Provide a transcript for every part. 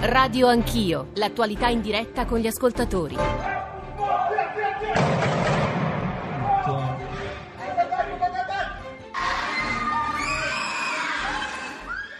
Radio Anch'io, l'attualità in diretta con gli ascoltatori.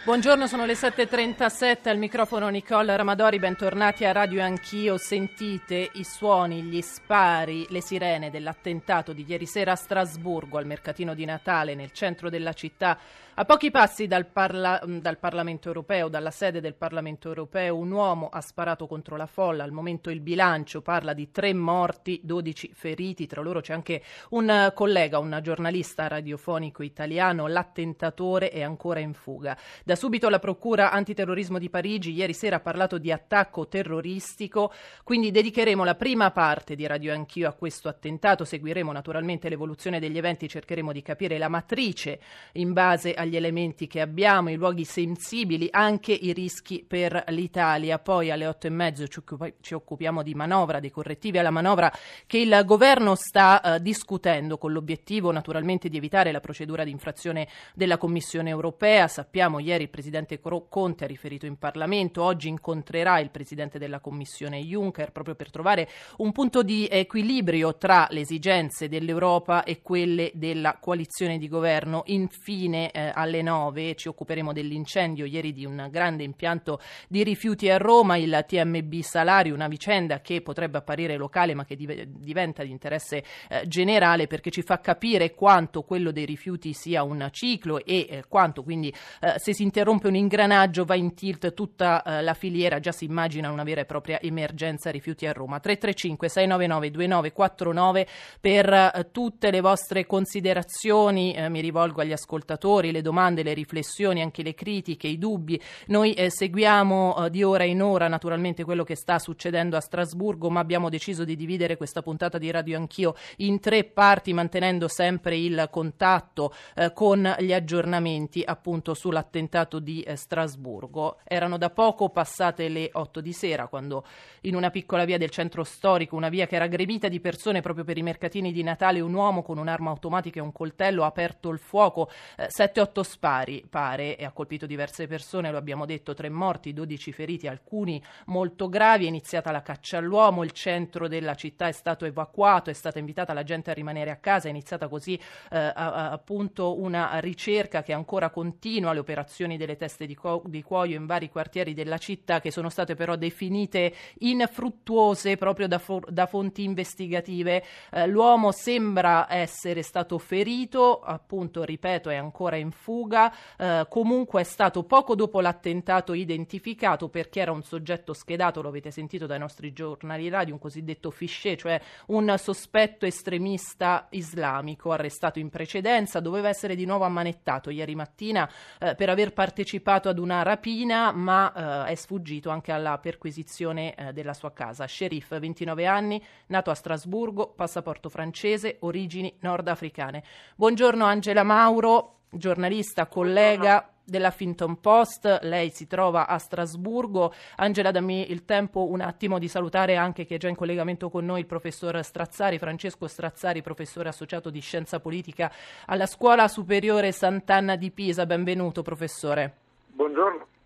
Buongiorno, sono le 7.37 al microfono Nicole Ramadori, bentornati a Radio Anch'io. Sentite i suoni, gli spari, le sirene dell'attentato di ieri sera a Strasburgo al mercatino di Natale nel centro della città. A pochi passi dal, parla- dal, Parlamento europeo, dalla sede del Parlamento europeo, un uomo ha sparato contro la folla. Al momento il bilancio parla di tre morti, 12 feriti. Tra loro c'è anche un collega, un giornalista radiofonico italiano. L'attentatore è ancora in fuga. Da subito la Procura Antiterrorismo di Parigi ieri sera ha parlato di attacco terroristico. Quindi dedicheremo la prima parte di Radio Anch'io a questo attentato. Seguiremo naturalmente l'evoluzione degli eventi, cercheremo di capire la matrice in base agli agli elementi che abbiamo, i luoghi sensibili, anche i rischi per l'Italia. Poi alle otto e mezzo ci, occup- ci occupiamo di manovra, dei correttivi alla manovra che il governo sta uh, discutendo con l'obiettivo naturalmente di evitare la procedura di infrazione della Commissione europea. Sappiamo ieri il Presidente Conte ha riferito in Parlamento, oggi incontrerà il Presidente della Commissione Juncker proprio per trovare un punto di equilibrio tra le esigenze dell'Europa e quelle della coalizione di governo. Infine eh, alle 9 ci occuperemo dell'incendio ieri di un grande impianto di rifiuti a Roma, il TMB Salari, una vicenda che potrebbe apparire locale ma che div- diventa di interesse eh, generale perché ci fa capire quanto quello dei rifiuti sia un ciclo e eh, quanto quindi eh, se si interrompe un ingranaggio va in tilt tutta eh, la filiera, già si immagina una vera e propria emergenza rifiuti a Roma. 335 699 2949 per eh, tutte le vostre considerazioni, eh, mi rivolgo agli ascoltatori, le domande, le riflessioni, anche le critiche, i dubbi. Noi eh, seguiamo eh, di ora in ora naturalmente quello che sta succedendo a Strasburgo, ma abbiamo deciso di dividere questa puntata di Radio Anch'io in tre parti, mantenendo sempre il contatto eh, con gli aggiornamenti appunto sull'attentato di eh, Strasburgo. Erano da poco passate le 8 di sera quando in una piccola via del centro storico, una via che era gremita di persone proprio per i mercatini di Natale, un uomo con un'arma automatica e un coltello ha aperto il fuoco, 7-8 18 spari, pare, e ha colpito diverse persone, lo abbiamo detto, tre morti, 12 feriti, alcuni molto gravi. È iniziata la caccia all'uomo, il centro della città è stato evacuato, è stata invitata la gente a rimanere a casa, è iniziata così eh, a, a, appunto una ricerca che ancora continua, le operazioni delle teste di, co- di cuoio in vari quartieri della città che sono state però definite infruttuose proprio da, for- da fonti investigative. Eh, l'uomo sembra essere stato ferito, appunto, ripeto, è ancora in fuga eh, comunque è stato poco dopo l'attentato identificato perché era un soggetto schedato, lo avete sentito dai nostri giornali radio, un cosiddetto fiché, cioè un sospetto estremista islamico arrestato in precedenza, doveva essere di nuovo ammanettato ieri mattina eh, per aver partecipato ad una rapina, ma eh, è sfuggito anche alla perquisizione eh, della sua casa. Sheriff, 29 anni, nato a Strasburgo, passaporto francese, origini nordafricane. Buongiorno Angela Mauro giornalista, collega della Finton Post, lei si trova a Strasburgo. Angela, dammi il tempo un attimo di salutare anche che è già in collegamento con noi il professor Strazzari, Francesco Strazzari, professore associato di scienza politica alla Scuola Superiore Sant'Anna di Pisa. Benvenuto, professore. Buongiorno.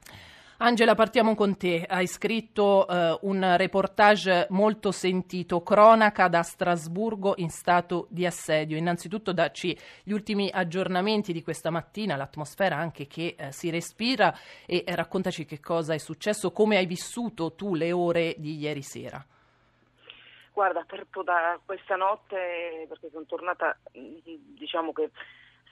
Angela, partiamo con te. Hai scritto eh, un reportage molto sentito, cronaca da Strasburgo in stato di assedio. Innanzitutto dacci gli ultimi aggiornamenti di questa mattina, l'atmosfera anche che eh, si respira e eh, raccontaci che cosa è successo, come hai vissuto tu le ore di ieri sera. Guarda, parto da questa notte perché sono tornata, diciamo che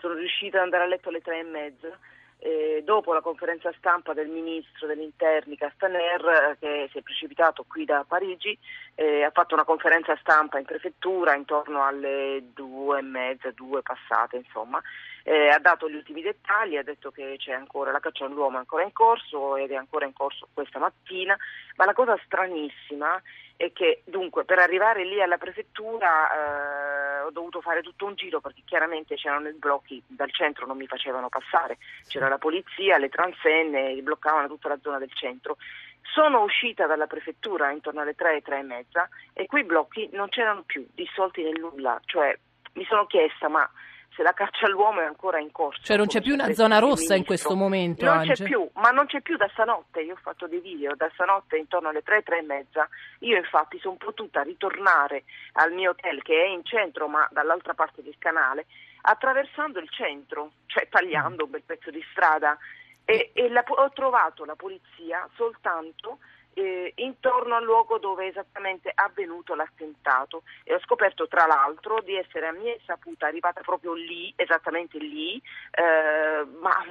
sono riuscita ad andare a letto alle tre e mezza eh, dopo la conferenza stampa del ministro degli interni Castaner eh, che si è precipitato qui da Parigi, eh, ha fatto una conferenza stampa in prefettura intorno alle due e mezza, due passate insomma, eh, ha dato gli ultimi dettagli, ha detto che c'è ancora la caccia all'uomo è ancora in corso ed è ancora in corso questa mattina, ma la cosa stranissima è che dunque per arrivare lì alla prefettura eh, ho dovuto fare tutto un giro perché chiaramente c'erano i blocchi dal centro non mi facevano passare, c'era la polizia, le transenne, bloccavano tutta la zona del centro. Sono uscita dalla prefettura intorno alle 3, 3 e mezza e quei blocchi non c'erano più, dissolti nel nulla, cioè mi sono chiesta ma se la caccia all'uomo è ancora in corso. Cioè non c'è più una zona rossa in questo momento, Non Ange. c'è più, ma non c'è più da stanotte, io ho fatto dei video, da stanotte intorno alle 3, 3 e mezza, io infatti sono potuta ritornare al mio hotel che è in centro ma dall'altra parte del canale, attraversando il centro, cioè tagliando un bel pezzo di strada e, e la, ho trovato la polizia soltanto eh, intorno al luogo dove è esattamente avvenuto l'attentato. E ho scoperto tra l'altro di essere a mia saputa arrivata proprio lì, esattamente lì, eh, ma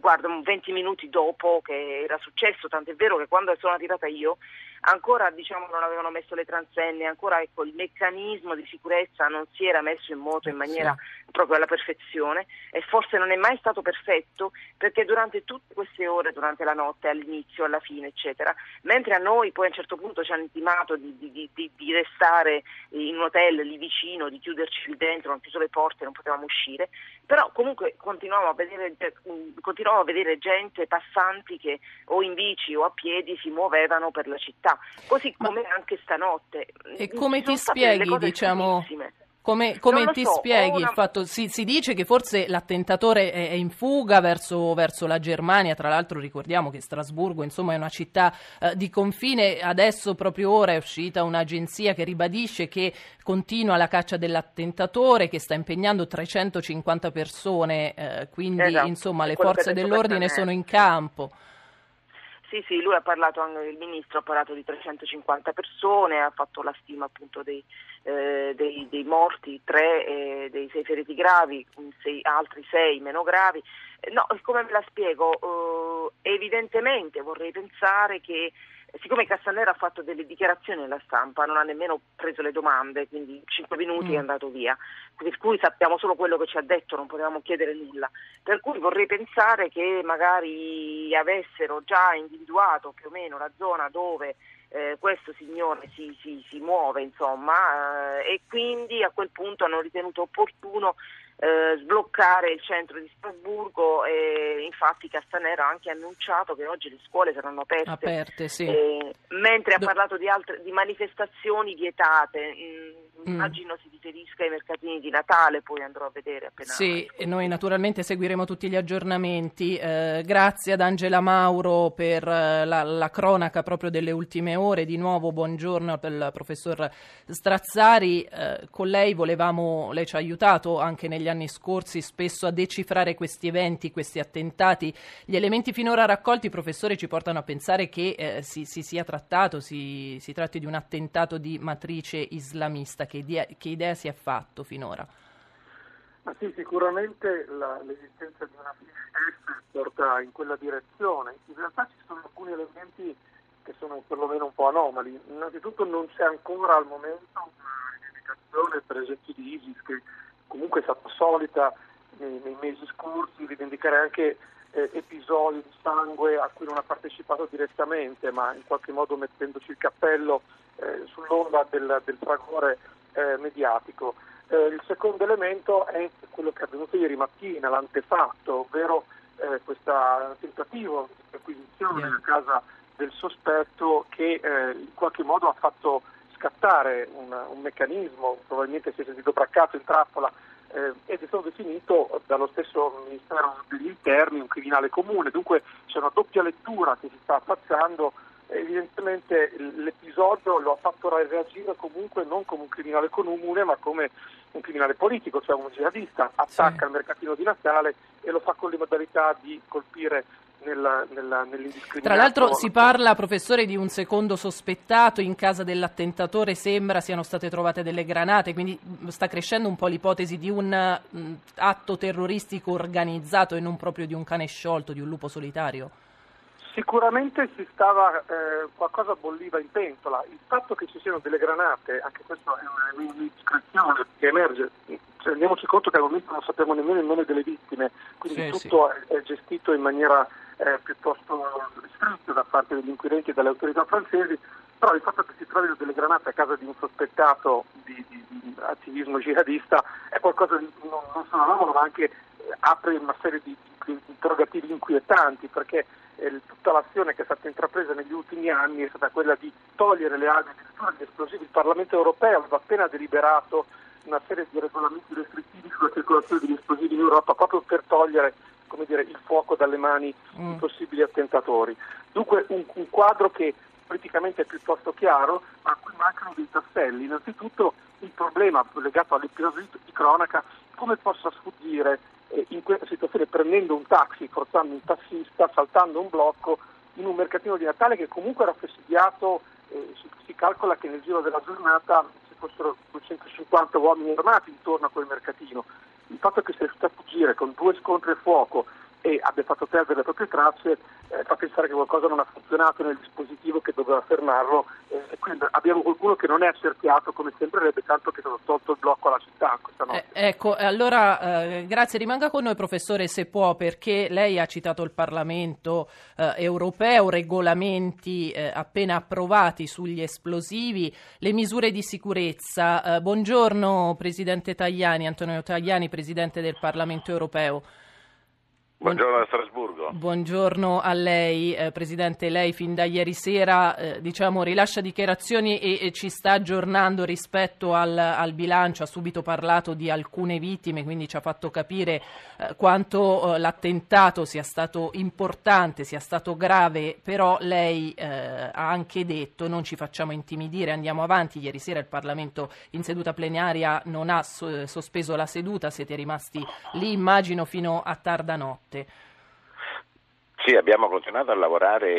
guarda 20 minuti dopo che era successo, tant'è vero che quando sono arrivata io ancora diciamo, non avevano messo le transenne, ancora ecco, il meccanismo di sicurezza non si era messo in moto in maniera sì. proprio alla perfezione e forse non è mai stato perfetto perché durante tutte queste ore, durante la notte, all'inizio, alla fine, eccetera, mentre a noi poi a un certo punto ci hanno intimato di, di, di, di restare in un hotel lì vicino, di chiuderci lì dentro, hanno chiuso le porte, non potevamo uscire, però comunque continuavamo a vedere, continuavamo a vedere gente, passanti che o in bici o a piedi si muovevano per la città così come Ma... anche stanotte. E come ti spieghi, diciamo, come, come ti so, spieghi una... il fatto? Si, si, dice che forse l'attentatore è, è in fuga verso, verso, la Germania, tra l'altro ricordiamo che Strasburgo insomma, è una città eh, di confine, adesso proprio ora è uscita un'agenzia che ribadisce che continua la caccia dell'attentatore, che sta impegnando 350 persone, eh, quindi esatto, insomma le forze dell'ordine sono in campo. Sì, sì, lui ha parlato, anche il ministro ha parlato di 350 persone, ha fatto la stima appunto dei, eh, dei, dei morti, tre, eh, dei sei feriti gravi, sei, altri sei meno gravi. Eh, no, come me la spiego? Eh, evidentemente vorrei pensare che siccome Castanera ha fatto delle dichiarazioni alla stampa, non ha nemmeno preso le domande, quindi in cinque minuti mm. è andato via, per cui sappiamo solo quello che ci ha detto, non potevamo chiedere nulla. Per cui vorrei pensare che magari avessero già individuato più o meno la zona dove eh, questo signore si, si, si muove, insomma, eh, e quindi a quel punto hanno ritenuto opportuno eh, sbloccare il centro di Strasburgo e infatti Castanera ha anche annunciato che oggi le scuole saranno aperte, aperte sì. eh, mentre Do- ha parlato di, altre, di manifestazioni vietate. Mm, Mm. Immagino si riferisca ai mercatini di Natale, poi andrò a vedere appena. Sì, e noi naturalmente seguiremo tutti gli aggiornamenti. Eh, grazie ad Angela Mauro per eh, la, la, cronaca proprio delle ultime ore. Di nuovo buongiorno al professor Strazzari. Eh, con lei volevamo, lei ci ha aiutato anche negli anni scorsi spesso a decifrare questi eventi, questi attentati. Gli elementi finora raccolti, professore, ci portano a pensare che eh, si, si, sia trattato, si, si tratti di un attentato di matrice islamista che idea, che idea si è fatto finora? Ma sì, sicuramente la, l'esistenza di una FIS porta in quella direzione. In realtà ci sono alcuni elementi che sono perlomeno un po' anomali. Innanzitutto non c'è ancora al momento una rivendicazione, per esempio, di ISIS, che comunque è stata solita nei, nei mesi scorsi rivendicare anche eh, episodi di sangue a cui non ha partecipato direttamente, ma in qualche modo mettendoci il cappello eh, sull'onda del, del fragore eh, mediatico. Eh, il secondo elemento è quello che è avvenuto ieri mattina, l'antefatto, ovvero eh, questo tentativo di acquisizione a casa del sospetto che eh, in qualche modo ha fatto scattare un, un meccanismo, probabilmente si è sentito braccato in trappola eh, ed è stato definito dallo stesso Ministero degli Interni un criminale comune, dunque c'è una doppia lettura che si sta affacciando evidentemente l'episodio lo ha fatto reagire comunque non come un criminale comune ma come un criminale politico, cioè un jihadista, attacca sì. il mercatino di Natale e lo fa con le modalità di colpire nella, nella, Tra l'altro si parla, professore, di un secondo sospettato, in casa dell'attentatore sembra siano state trovate delle granate, quindi sta crescendo un po' l'ipotesi di un mh, atto terroristico organizzato e non proprio di un cane sciolto, di un lupo solitario. Sicuramente si stava, eh, qualcosa bolliva in pentola. Il fatto che ci siano delle granate, anche questo è indiscrezione che emerge, cioè, rendiamoci conto che al momento non sappiamo nemmeno il nome delle vittime, quindi sì, tutto sì. È, gestito in maniera eh, piuttosto ristretta da parte degli inquirenti e dalle autorità francesi, però il fatto che si trovino delle granate a casa di un sospettato di, di, di attivismo jihadista è qualcosa di non, non solo anomalo ma anche eh, apre una serie di, di interrogativi inquietanti perché eh, tutta l'azione che è stata intrapresa negli ultimi anni è stata quella di togliere le armi addirittura gli esplosivi. Il Parlamento europeo aveva appena deliberato una serie di regolamenti restrittivi sulla circolazione degli esplosivi in Europa proprio per togliere dire, il fuoco dalle mani mm. di possibili attentatori. Dunque un, un quadro che politicamente è piuttosto chiaro, ma a cui mancano dei tasselli. Innanzitutto il problema legato all'episodio di cronaca, come possa sfuggire eh, in questa situazione prendendo un taxi, forzando un tassista, saltando un blocco in un mercatino di Natale che comunque era presidiato, eh, si, si, calcola che nel giro della giornata ci fossero 250 uomini armati intorno a quel mercatino. Il fatto che sia riuscito fuggire con due scontri a fuoco e abbia fatto perdere le proprie tracce eh, fa pensare che qualcosa non ha funzionato nel dispositivo che doveva fermarlo quindi abbiamo qualcuno che non è accerchiato come sembrerebbe tanto che stato tolto il blocco alla città questa notte. Eh, ecco, allora eh, grazie, rimanga con noi professore se può perché lei ha citato il Parlamento eh, europeo, regolamenti eh, appena approvati sugli esplosivi, le misure di sicurezza. buongiorno Presidente Tajani, Antonio Tajani, Presidente del Parlamento europeo. Buongiorno da Strasburgo. Buongiorno a lei, eh, Presidente. Lei fin da ieri sera eh, diciamo, rilascia dichiarazioni e, e, ci sta aggiornando rispetto al, al, bilancio. Ha subito parlato di alcune vittime, quindi ci ha fatto capire eh, quanto eh, l'attentato sia stato importante, sia stato grave, però lei eh, ha anche detto non ci facciamo intimidire, andiamo avanti. Ieri sera il Parlamento in seduta plenaria non ha so, sospeso la seduta, siete rimasti lì immagino fino a tarda notte notte. Sì, abbiamo continuato a lavorare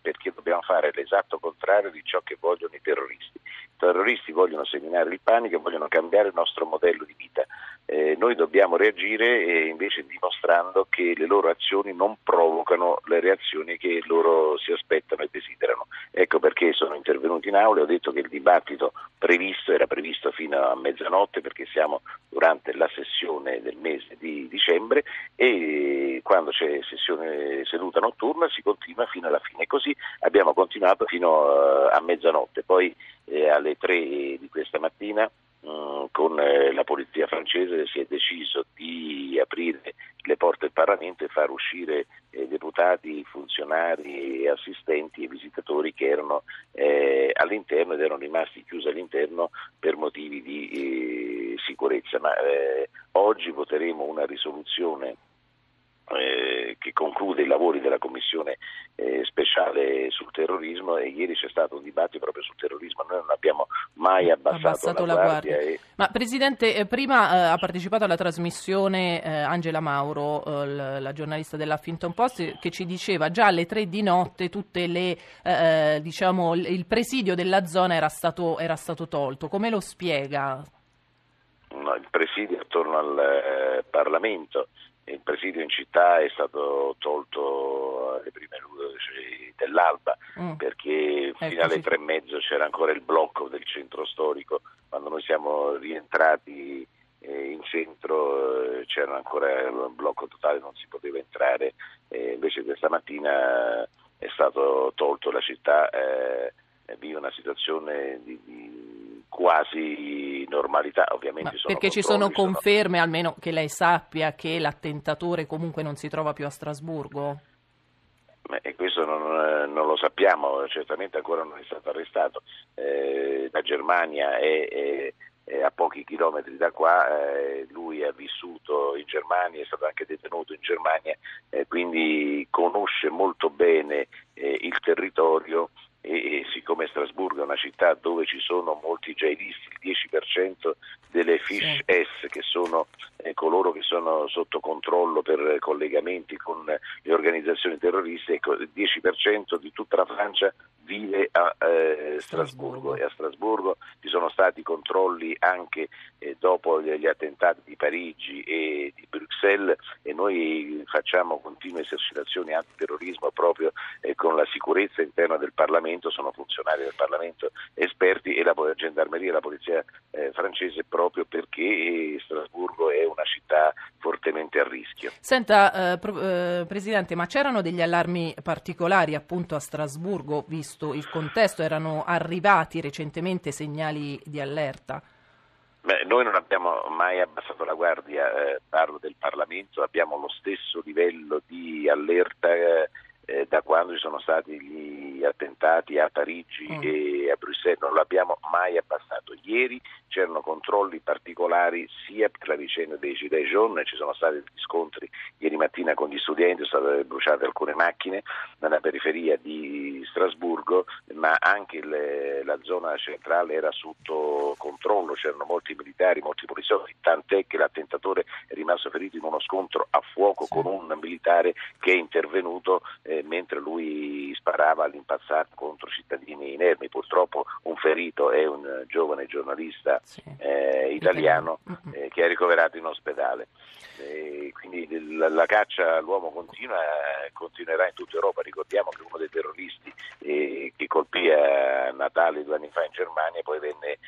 perché dobbiamo fare l'esatto contrario di ciò che vogliono i terroristi. I terroristi vogliono seminare il panico vogliono cambiare il nostro modello di vita. Eh, noi dobbiamo reagire eh, invece dimostrando che le loro azioni non provocano le reazioni che loro si aspettano e desiderano. Ecco perché sono intervenuto in aula e ho detto che il dibattito previsto era previsto fino a mezzanotte perché siamo durante la sessione del mese di dicembre e quando c'è sessione seduta notturna si continua fino alla fine. Così abbiamo continuato fino eh, a mezzanotte. Poi eh, alle tre di questa mattina Mm, con eh, la polizia francese si è deciso di aprire le porte del Parlamento e far uscire deputati, funzionari, assistenti e visitatori che erano all'interno ed erano rimasti chiusi all'interno per motivi di sicurezza. Ma oggi voteremo una risoluzione eh, che conclude i lavori della Commissione eh, speciale sul terrorismo e ieri c'è stato un dibattito proprio sul terrorismo, noi non abbiamo mai abbassato, abbassato la, la, guardia. guardia. E... Ma Presidente, eh, prima eh, ha partecipato alla trasmissione eh, Angela Mauro, la, la, giornalista dell'Huffington Post, che ci diceva già alle tre di notte tutte le, diciamo, il presidio della zona era stato, era stato tolto. Come lo spiega? No, il presidio attorno al Parlamento il presidio in città è stato tolto alle prime luci dell'alba mm. perché ecco fino alle tre e mezzo c'era ancora il blocco del centro storico, quando noi siamo rientrati eh, in centro eh, c'era ancora il blocco totale, non si poteva entrare, invece questa mattina è stato tolto la città, eh, vive una situazione di, di quasi normalità, ovviamente. Sono perché ci sono conferme, sono... almeno che lei sappia, che l'attentatore comunque non si trova più a Strasburgo? E questo non, non, lo sappiamo, certamente ancora non è stato arrestato. Eh, la Germania è, è, è, a pochi chilometri da qua, eh, lui ha vissuto in Germania, è stato anche detenuto in Germania, eh, quindi conosce molto bene eh, il territorio e, siccome Strasburgo è una città dove ci sono molti jihadisti, il 10% delle fish S che sono eh, coloro che sono sotto controllo per collegamenti con le organizzazioni terroriste, ecco, il 10% di tutta la Francia vive a eh, Strasburgo. E a Strasburgo ci sono stati controlli anche eh, dopo gli, attentati di Parigi e di Bruxelles e noi facciamo continue esercitazioni antiterrorismo proprio eh, con la sicurezza interna del Parlamento, sono funzionari del Parlamento esperti e la gendarmeria e la polizia eh, francese proprio perché eh, Strasburgo è una città fortemente a rischio. Senta, eh, Presidente, ma c'erano degli allarmi particolari appunto a Strasburgo, visto visto il contesto, erano arrivati recentemente segnali di allerta? Beh, noi non abbiamo mai abbassato la guardia, eh, parlo del Parlamento, abbiamo lo stesso livello di allerta eh, da quando ci sono stati gli attentati a Parigi mm. e a Bruxelles, non l'abbiamo mai abbassato. Ieri c'erano controlli particolari sia per la vicenda dei Gilets jaunes, ci sono stati degli scontri ieri mattina con gli studenti, sono state bruciate alcune macchine nella periferia di Strasburgo, ma anche le, la zona centrale era sotto controllo, c'erano molti militari, molti poliziotti, tant'è che l'attentatore è rimasto ferito in uno scontro a fuoco sì. con un militare che è intervenuto eh, mentre lui sparava all'impazzata contro cittadini inermi. Purtroppo un ferito è un giovane giornalista sì. eh, italiano eh, che è ricoverato in ospedale. E quindi la, la, caccia all'uomo continua, continuerà in tutta Europa. Ricordiamo che uno dei terroristi eh, che colpì a Natale due anni fa in Germania poi venne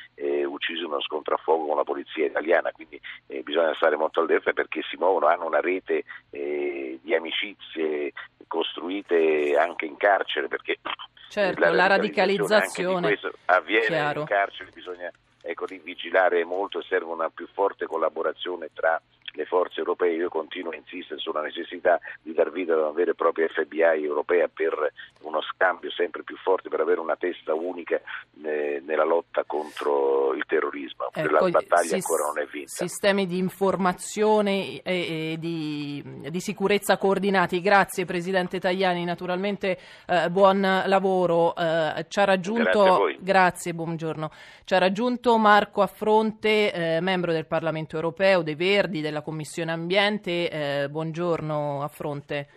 eh, ucciso in uno scontro a fuoco con la polizia italiana, quindi eh, bisogna stare molto allerta perché si muovono, hanno una rete eh, di amicizie costruite anche in carcere perché certo, la, la radicalizzazione, radicalizzazione avviene chiaro. in carcere, bisogna ecco, di vigilare molto e serve una più forte collaborazione tra le forze europee. Io continuo a insistere sulla necessità di dar vita a una vera e propria FBI europea per uno scambio sempre più forte, per avere una testa unica eh, nella lotta contro il terrorismo. Ecco, la battaglia sis- ancora non è vinta. Sistemi di informazione e, e di, di, sicurezza coordinati. Grazie Presidente Tajani, naturalmente eh, buon lavoro. Eh, ci ha raggiunto, grazie, grazie, buongiorno. Ci ha raggiunto Marco Affronte, eh, membro del Parlamento europeo, dei Verdi, della Commissione Ambiente. Eh, buongiorno a fronte.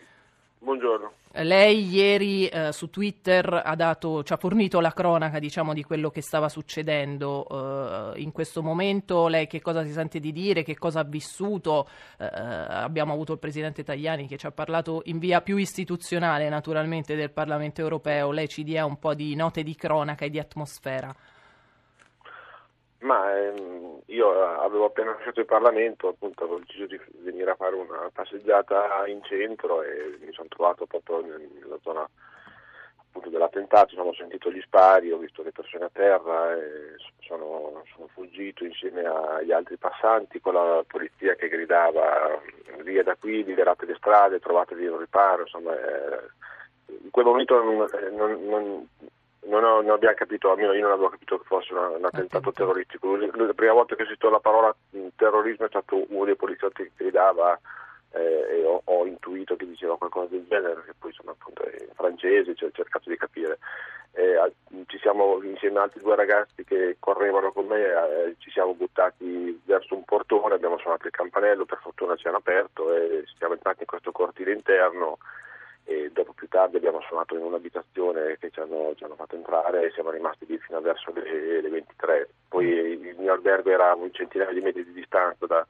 Buongiorno. Lei ieri eh, su Twitter ha dato, ci ha fornito la cronaca diciamo, di quello che stava succedendo eh, in questo momento. Lei che cosa si sente di dire, che cosa ha vissuto? Eh, abbiamo avuto il Presidente Tajani che ci ha parlato in via più istituzionale naturalmente del Parlamento europeo. Lei ci dia un po' di note di cronaca e di atmosfera. Ma ehm, io avevo appena lasciato il Parlamento, appunto avevo deciso di venire a fare una passeggiata in centro e mi sono trovato proprio nella zona appunto dell'attentato, ho sentito gli spari, ho visto le persone a terra e sono, sono fuggito insieme agli altri passanti con la polizia che gridava via da qui, liberate le strade, trovatevi un riparo, insomma eh, in quel momento non, non, non non, ho, non, abbiamo capito, almeno io non avevo capito che fosse una, un attentato terroristico. La prima volta che ho sentito la parola terrorismo è stato uno dei poliziotti che gridava eh, e ho, ho, intuito che diceva qualcosa del genere, perché poi sono appunto in francese, cioè, ho cercato di capire. Eh, ci siamo insieme a altri due ragazzi che correvano con me, eh, ci siamo buttati verso un portone, abbiamo suonato il campanello, per fortuna ci hanno aperto e siamo entrati in questo cortile interno e dopo più tardi abbiamo suonato in un'abitazione che ci hanno, ci hanno fatto entrare e siamo rimasti lì fino a verso le, le 23. Poi il mio albergo era a un centinaio di metri di distanza da,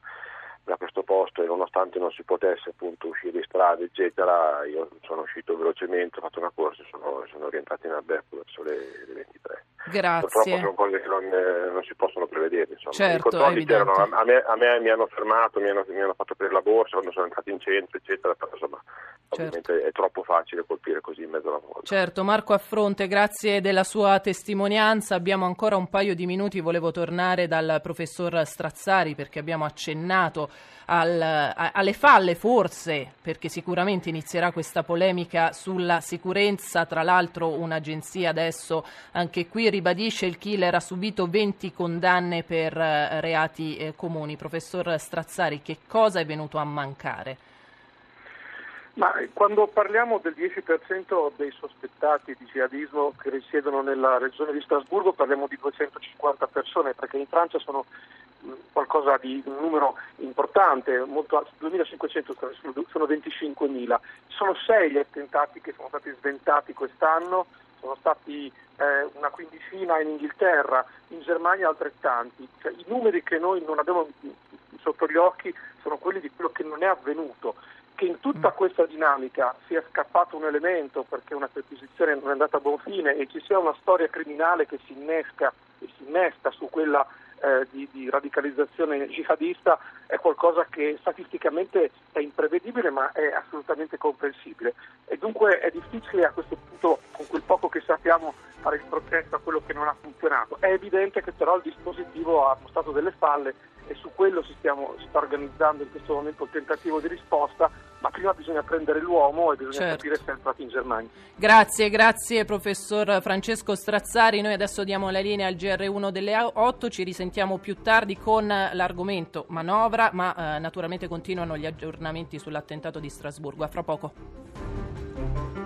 da questo posto e nonostante non si potesse appunto uscire in strada eccetera io sono uscito velocemente, ho fatto una corsa e sono, sono, rientrato in albergo verso le, le 23. Grazie. Purtroppo sono cose che non, eh, non si possono prevedere. Insomma. Certo, I controlli c'erano, a me, a me, mi hanno fermato, mi hanno, mi hanno fatto aprire la borsa quando sono entrato in centro eccetera, però insomma certo. ovviamente è troppo facile colpire così in mezzo alla volta. Certo, Marco Affronte, grazie della sua testimonianza. Abbiamo ancora un paio di minuti, volevo tornare dal professor Strazzari perché abbiamo accennato al, a, alle falle forse, perché sicuramente inizierà questa polemica sulla sicurezza, tra l'altro un'agenzia adesso anche qui ribadisce il killer ha subito 20 condanne per uh, reati eh, comuni. Professor Strazzari, che cosa è venuto a mancare? Ma quando parliamo del 10% dei sospettati di jihadismo che risiedono nella regione di Strasburgo parliamo di 250 persone perché in Francia sono qualcosa di un numero importante, molto alto, 2500 sono 25.000. Sono sei gli attentati che sono stati sventati quest'anno, sono stati eh, una quindicina in Inghilterra, in Germania altrettanti. Cioè, I numeri che noi non abbiamo sotto gli occhi sono quelli di quello che non è avvenuto. Che in tutta mm. questa dinamica sia scappato un elemento perché una perquisizione non è andata a buon fine e ci sia una storia criminale che si innesca e si innesta su quella eh, di, di, radicalizzazione jihadista è qualcosa che statisticamente è imprevedibile ma è assolutamente comprensibile. Dunque è difficile a questo funzionato. È evidente che però il dispositivo ha mostrato delle falle e su quello si, stiamo, si sta organizzando in questo momento il tentativo di risposta, ma prima bisogna prendere l'uomo e bisogna Certo. capire se è entrato in Germania. Grazie, grazie professor Francesco Strazzari. Noi adesso diamo la linea al GR1 delle 8, ci risentiamo più tardi con l'argomento manovra, ma eh, naturalmente continuano gli aggiornamenti sull'attentato di Strasburgo. A fra poco.